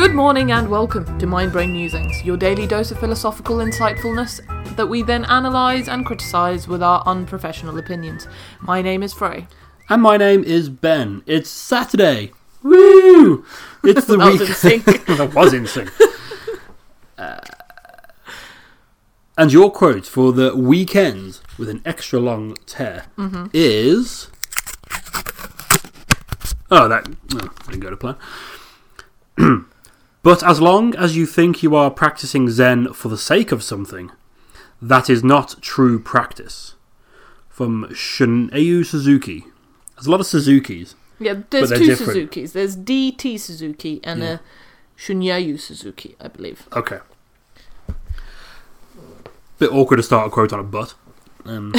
Good morning and welcome to Mind Brain Musings, your daily dose of philosophical insightfulness that we then analyse and criticise with our unprofessional opinions. My name is Frey. And my name is Ben. It's Saturday. Woo! It's the That was week. in sync. that was in sync. Uh, and your quote for the weekend with an extra long tear Mm-hmm. is. Oh, that oh, didn't go to plan. but as long as you think you are practicing Zen for the sake of something, that is not true practice. From Shunryu Suzuki. There's a lot of Suzukis. Yeah, there's two different. Suzukis. There's DT Suzuki and Yeah. a Shunryu Suzuki, I believe. Okay. Bit awkward to start a quote on a butt. Um,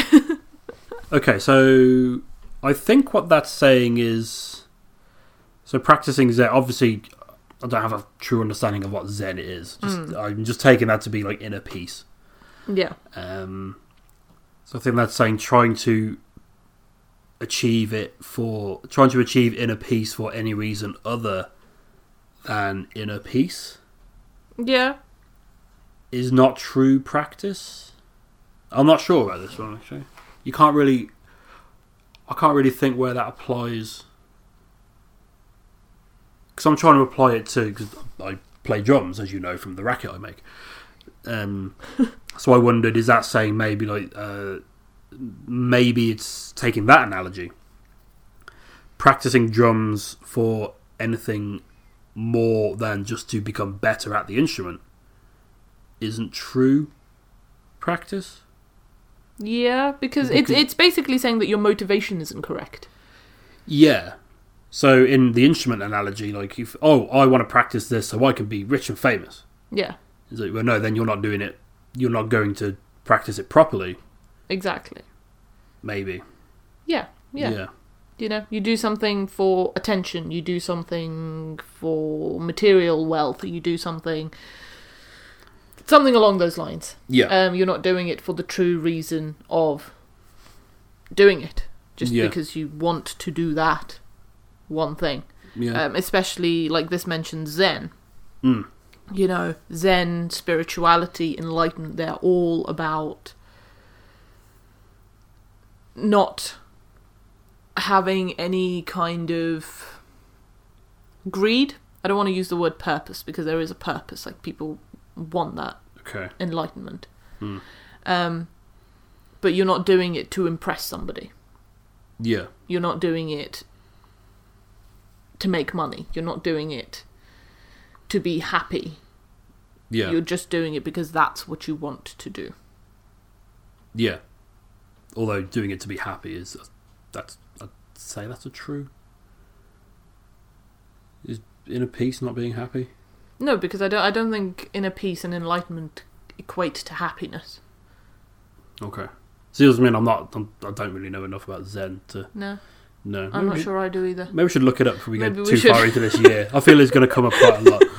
okay, so I think what that's saying is so practicing Zen. Obviously, I don't have a true understanding of what Zen is. Just, I'm just taking that to be like inner peace. Yeah. Um, so I think that's saying trying to achieve it for trying to achieve inner peace for any reason other than inner peace Yeah. is not true practice. I'm not sure about this one actually. You can't really, I can't really think where that applies. Because I'm trying to apply it to because I play drums, as you know from the racket I make. Um, so I wondered, is that saying maybe like uh, maybe it's taking that analogy, practicing drums for anything more than just to become better at the instrument isn't true practice. Yeah, because it's Because- it's basically saying that your motivation isn't correct. Yeah. So in the instrument analogy, like if oh I want to practice this so I can be rich and famous, Yeah, is it well no then you're not doing it. You're not going to practice it properly. exactly. Maybe. Yeah, yeah. You know, you do something for attention, you do something for material wealth, you do something something along those lines. Yeah. Um, you're not doing it for the true reason of doing it, just Yeah. because you want to do that one thing. yeah. Um, especially like this mentions Zen. Mm. You know, Zen, spirituality, enlightenment, they're all about not having any kind of greed. I don't want to use the word purpose because there is a purpose. Like people want that okay. enlightenment. Hmm. Um, but you're not doing it to impress somebody. Yeah. You're not doing it to make money. You're not doing it to be happy. Yeah. You're just doing it because that's what you want to do. Yeah. Although doing it to be happy is uh, that's I'd say that's a true. Is inner peace not being happy? No, because I don't. I don't think inner peace and enlightenment equate to happiness. Okay. So I mean, I'm not. I'm, I don't really know enough about Zen to No, know. I'm not Maybe- sure I do either. Maybe we should look it up before we Maybe get we too should. far into this year. I feel it's going to come up quite a lot.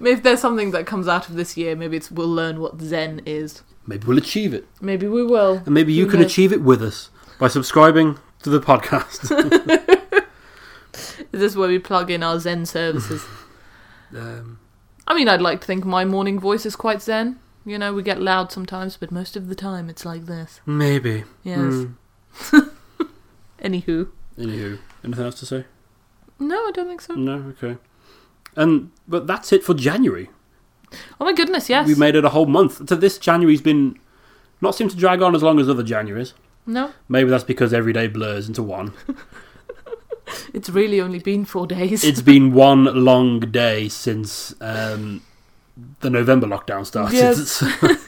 If there's something that comes out of this year, maybe it's we'll learn what Zen is. Maybe we'll achieve it. Maybe we will. And maybe you Who can knows? achieve it with us by subscribing to the podcast. This is this where we plug in our Zen services? um, I mean, I'd like to think my morning voice is quite Zen. You know, we get loud sometimes, but most of the time it's like this. maybe. Yes. Mm. Anywho. Anywho, anything else to say? No, I don't think so. No, okay. And but that's it for January. Oh my goodness, yes. We made it a whole month. So this January's been not seemed to drag on as long as other Januaries. no, Maybe that's because every day blurs into one. it's really only been four days. it's been one long day since um, the November lockdown started. Yes.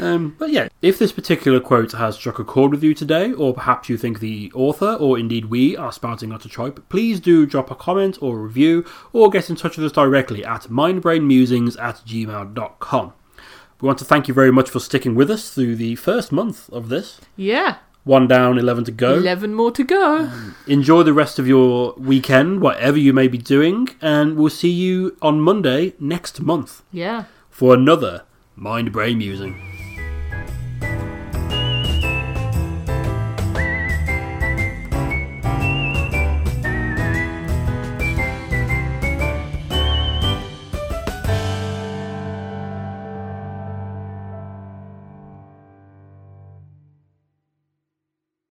um, but yeah, if this particular quote has struck a chord with you today, or perhaps you think the author, or indeed we, are spouting out a trope, please do drop a comment or a review, or get in touch with us directly at mindbrainmusings at gmail.com. We want to thank you very much for sticking with us through the first month of this. yeah. One down, 11 to go. 11 more to go. Enjoy the rest of your weekend, whatever you may be doing, and we'll see you on Monday next month yeah. for another Mind Brain Musing.